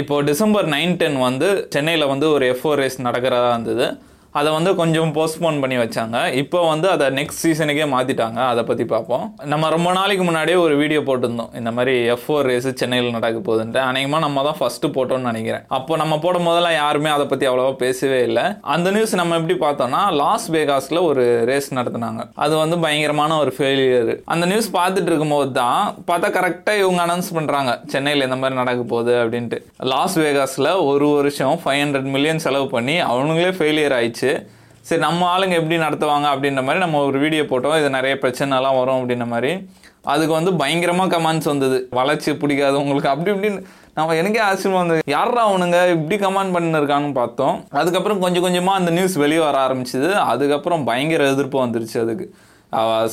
இப்போ December nine ten வந்து சென்னையில் வந்து ஒரு எஃப் ரேஸ் நடக்கிறதா இருந்தது. அதை வந்து கொஞ்சம் போஸ்ட்போன் பண்ணி வச்சாங்க. இப்போ வந்து அதை நெக்ஸ்ட் சீசனுக்கே மாற்றிட்டாங்க அதை பற்றி பார்ப்போம். நம்ம ரொம்ப நாளைக்கு முன்னாடியே ஒரு வீடியோ போட்டிருந்தோம். இந்த மாதிரி எஃப் ஃபோர் ரேஸு சென்னையில் நடக்க போகுதுன்ட்டு. அநேகமாக நம்ம தான் ஃபஸ்ட்டு போட்டோம்னு நினைக்கிறேன். அப்போ நம்ம போடும் போதெல்லாம் யாருமே அதை பற்றி அவ்வளோவா பேசவே இல்லை. அந்த நியூஸ் நம்ம எப்படி பார்த்தோம்னா லாஸ் வேகாஸில் ஒரு ரேஸ் நடத்தினாங்க. அது வந்து பயங்கரமான ஒரு ஃபெயிலியர் அந்த நியூஸ் பார்த்துட்டு இருக்கும்போது தான் பார்த்தா கரெக்டாக இவங்க அனௌன்ஸ் பண்ணுறாங்க சென்னையில் இந்த மாதிரி நடக்க போகுது அப்படின்ட்டு. லாஸ் வேகாஸில் ஒரு வருஷம் ஃபைவ் ஹண்ட்ரட் மில்லியன் செலவு பண்ணி அவனுங்களே ஃபெயிலியர் ஆயிடுச்சு. சரி நம்ம ஆளுங்க எப்படி நடத்துவாங்க அப்படின்ற மாதிரி நம்ம ஒரு வீடியோ போட்டோம். இது நிறைய பிரச்சனைலாம் வரும் அப்படின்ற மாதிரி. அதுக்கு வந்து பயங்கரமாக கமெண்ட்ஸ் வந்தது. வளர்ச்சி பிடிக்காது உங்களுக்கு. அப்படி இப்படின்னு நம்ம எனக்கே ஆச்சரியமாக வந்தது யாரா அவனுங்க? இப்படி கமெண்ட் பண்ணிருக்கான்னு பார்த்தோம். அதுக்கப்புறம் கொஞ்சம் கொஞ்சமாக அந்த நியூஸ் வெளியே வர ஆரம்பிச்சிது. அதுக்கப்புறம் பயங்கர எதிர்ப்பு வந்துருச்சு அதுக்கு.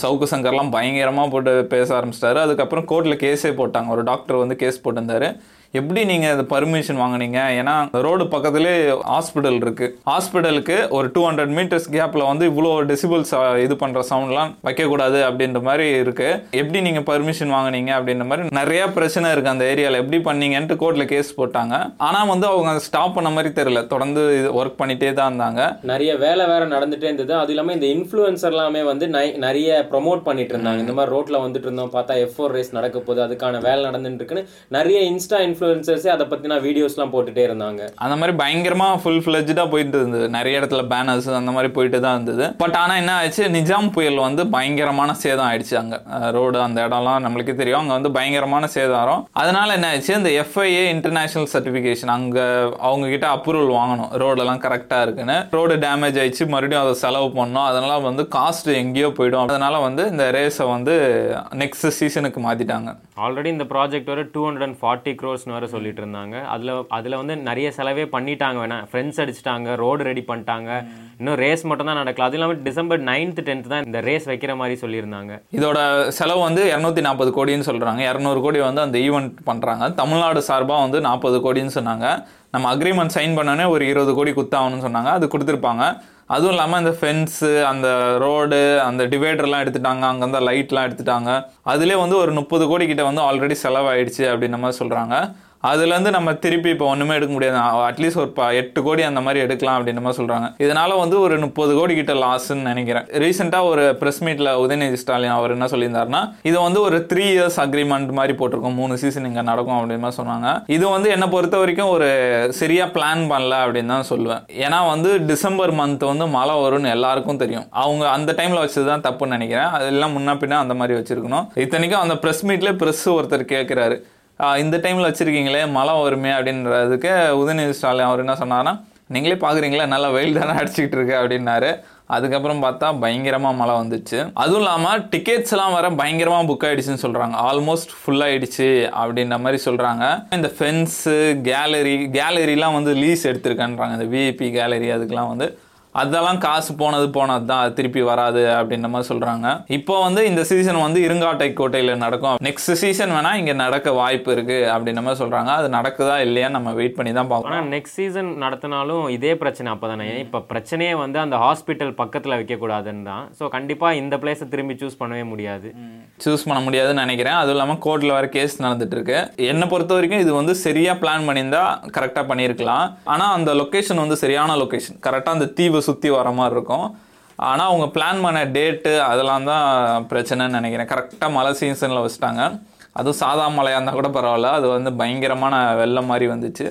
சவுக்கு சங்கர்லாம் பயங்கரமாக போட்டு பேச ஆரம்பிச்சிட்டாரு. அதுக்கப்புறம் கோர்ட்டில் கேஸே போட்டாங்க. ஒரு டாக்டர் வந்து கேஸ் போட்டிருந்தாரு. எப்படி நீங்கள் இந்த பர்மிஷன் வாங்குனீங்க? ஏன்னா ரோடு பக்கத்துலேயே ஹாஸ்பிட்டல் இருக்கு. ஹாஸ்பிட்டலுக்கு ஒரு டூ ஹண்ட்ரட் மீட்டர்ஸ் கேப்பில் வந்து இவ்வளோ டெசிபிள்ஸ் இது பண்ணுற சவுண்ட்லாம் வைக்கக்கூடாது அப்படின்ற மாதிரி இருக்கு. எப்படி நீங்கள் பர்மிஷன் வாங்குனீங்க அப்படின்ற மாதிரி நிறைய பிரச்சனை இருக்கு அந்த ஏரியாவில் எப்படி பண்ணீங்கன்ட்டு கோர்ட்டில் கேஸ் போட்டாங்க. ஆனால் வந்து அவங்க ஸ்டாப் பண்ண மாதிரி தெரியல. தொடர்ந்து இது ஒர்க் பண்ணிட்டே தான் இருந்தாங்க. நிறைய வேலை வேற நடந்துட்டே இருந்தது. அது இல்லாம இந்த இன்ஃப்ளூயன்சர் எல்லாமே வந்து நை- நிறைய ப்ரொமோட் பண்ணிட்டு இருந்தாங்க. இந்த மாதிரி ரோட்ல வந்துட்டு இருந்தோம். பார்த்தா எஃப் ஃபோர் ரேஸ் நடக்க போகுது. அதுக்கான வேலை நடந்துட்டு இருக்குன்னு நிறைய இன்ஸ்டா இன்ஃப்ளூயன்சர்ஸே அதை பத்தின வீடியோஸ்லாம் போட்டுட்டே இருந்தாங்க. அந்த மாதிரி பயங்கரமா ஃபுல் ஃபிளஜ்டாக போயிட்டு இருந்தது. நிறைய இடத்துல பேனர்ஸ் அந்த மாதிரி போயிட்டு தான் இருந்தது. பட் ஆனால் என்ன ஆயிடுச்சு? நிஜாம் புயல் வந்து பயங்கரமான சேதம் ஆயிடுச்சு அங்கே. ரோடு அந்த இடம்லாம் நம்மளுக்கே தெரியும். அங்கே வந்து பயங்கரமான சேதாரம். அதனால என்ன ஆயிடுச்சு? இந்த எஃப்ஐஏ இன்டர்நேஷனல் சர்டிஃபிகேஷன் அங்கே அவங்க கிட்ட அப்ரூவல் வாங்கணும் ரோடெல்லாம் கரெக்டாக இருக்குன்னு. ரோடு டேமேஜ் ஆயிடுச்சு. மறுபடியும் அதை செலவு பண்ணணும். அதனால வந்து காஸ்ட் எங்கேயோ போயிடும். அதனால வந்து இந்த ரேஸை வந்து நெக்ஸ்ட் சீசனுக்கு மாற்றிட்டாங்க ஆல்ரெடி இந்த ப்ராஜெக்ட் வர டூ ஹண்ட்ரட் அண்ட் ஃபார்ட்டி க்ரோஸ்னு சொல்லிட்டு இருந்தாங்க அதில் அதில் வந்து நிறைய செலவே பண்ணிட்டாங்க வேணா. ஃப்ரெண்ட்ஸ் அடிச்சிட்டாங்க ரோடு ரெடி பண்ணிட்டாங்க. இன்னும் ரேஸ் மட்டும் தான் நடக்கல. அது இல்லாமல் டிசம்பர் நைன்த் டென்த் தான் இந்த ரேஸ் வைக்கிற மாதிரி சொல்லியிருந்தாங்க. இதோட செலவு வந்து இரநூத்தி நாற்பது கோடின்னு சொல்கிறாங்க இரநூறு கோடி வந்து அந்த ஈவெண்ட் பண்ணுறாங்க தமிழ்நாடு சார்பாக வந்து நாற்பது கோடின்னு சொன்னாங்க. நம்ம அக்ரிமெண்ட் சைன் பண்ணோன்னே ஒரு இருபது கோடி குத்தாகணும்னு சொன்னாங்க. அது கொடுத்துருப்பாங்க. அதுவும் இல்லாமல் இந்த ஃபென்ஸு அந்த ரோடு அந்த டிவைடர்லாம் எடுத்துட்டாங்க. அங்கேருந்து லைட்லாம் எடுத்துட்டாங்க. அதுலேயே வந்து ஒரு முப்பது கோடி கிட்ட வந்து ஆல்ரெடி செலவாயிடுச்சு அப்படின்ற மாதிரி சொல்கிறாங்க அதுலேருந்து நம்ம திருப்பி இப்போ ஒன்றுமே எடுக்க முடியாது. அட்லீஸ்ட் ஒரு ப- எட்டு கோடி அந்த மாதிரி எடுக்கலாம் அப்படின்ற மாதிரி சொல்கிறாங்க இதனால் வந்து ஒரு முப்பது கோடி கிட்ட லாஸ்ன்னு நினைக்கிறேன். ரீசெண்டாக ஒரு ப்ரெஸ் மீட்டில் உதயநிதி ஸ்டாலின் அவர் என்ன சொல்லியிருந்தாருன்னா இது வந்து ஒரு த்ரீ இயர்ஸ் அக்ரிமெண்ட் மாதிரி போட்டிருக்கோம். மூணு சீசன் இங்கே நடக்கும் அப்படின்னு மாதிரி சொன்னாங்க. இது வந்து என்னை பொறுத்த வரைக்கும் ஒரு சரியாக பிளான் பண்ணல அப்படின்னு தான் சொல்லுவேன். ஏன்னா வந்து டிசம்பர் மந்த் வந்து மழை வரும்னு எல்லாருக்கும் தெரியும். அவங்க அந்த டைமில் வச்சது தான் தப்புன்னு நினைக்கிறேன். அதெல்லாம் முன்னா பின்னா அந்த மாதிரி வச்சுருக்கணும். இத்தனைக்கும் அந்த ப்ரெஸ் மீட்லேயே ப்ரெஸ் ஒருத்தர் கேட்குறாரு இந்த டைமில் வச்சுருக்கீங்களே மழை வருமே அப்படின்றதுக்கு உதயநிதி ஸ்டாலின் அவர் என்ன சொன்னார்னா நீங்களே பார்க்குறீங்களா நல்லா வெயில் தானே அடிச்சுக்கிட்டு இருக்கு அப்படின்னாரு. அதுக்கப்புறம் பார்த்தா பயங்கரமாக மழை வந்துச்சு. அதுவும் இல்லாமல் டிக்கெட்ஸ்லாம் வர பயங்கரமாக புக் ஆகிடுச்சுன்னு சொல்கிறாங்க ஆல்மோஸ்ட் ஃபுல் ஆயிடுச்சு அப்படின்ற மாதிரி சொல்கிறாங்க இந்த ஃபென்ஸு கேலரி கேலரிலாம் வந்து லீஸ் எடுத்திருக்கேன்றாங்க. இந்த விஐபி கேலரி அதுக்கெலாம் வந்து. அதெல்லாம் காசு போனது போனது தான் திருப்பி வராது அப்படின்ற மாதிரி சொல்றாங்க. இப்போ வந்து இந்த சீசன் வந்து இருங்காட்டை கோட்டையில் நடக்கும். நெக்ஸ்ட் சீசன் வேணா இங்க நடக்க வாய்ப்பு இருக்கு அப்படின்ற மாதிரி சொல்றாங்க. அது நடக்குதா இல்லையா நம்ம வெயிட் பண்ணி தான் பார்க்கணும் ஆனால் நெக்ஸ்ட் சீசன் நடத்தினாலும் இதே பிரச்சனை அப்போ தானே இப்போ பிரச்சனையே வந்து அந்த ஹாஸ்பிட்டல் பக்கத்தில் வைக்கக்கூடாதுன்னு தான். ஸோ கண்டிப்பாக இந்த பிளேஸை திரும்பி சூஸ் பண்ணவே முடியாது. சூஸ் பண்ண முடியாதுன்னு நினைக்கிறேன். அதுவும் இல்லாமல் கோர்ட்டில் வர கேஸ் நடந்துட்டு இருக்கு. என்னை பொறுத்த வரைக்கும் இது வந்து சரியா பிளான் பண்ணியிருந்தா கரெக்டாக பண்ணியிருக்கலாம். ஆனால் அந்த லொக்கேஷன் வந்து சரியான லொக்கேஷன் கரெக்டாக அந்த தீவை சுற்றி வர மாதிரி இருக்கும். ஆனால் அவங்க பிளான் பண்ண டேட்டு அதெல்லாம் தான் பிரச்சனைன்னு நினைக்கிறேன். கரெக்டாக மழை சீசனில் வச்சுட்டாங்க. அதுவும் சாதா மழையாக இருந்தால் கூட பரவாயில்ல. அது வந்து பயங்கரமான வெள்ளம் மாதிரி வந்துச்சு.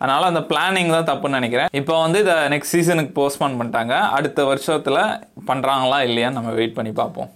அதனால் அந்த பிளானிங் தான் தப்புன்னு நினைக்கிறேன். இப்போ வந்து இதை நெக்ஸ்ட் சீசனுக்கு போஸ்ட்போன் பண்ணிட்டாங்க. அடுத்த வருஷத்தில் பண்ணுறாங்களா இல்லையான்னு நம்ம வெயிட் பண்ணி பார்ப்போம்.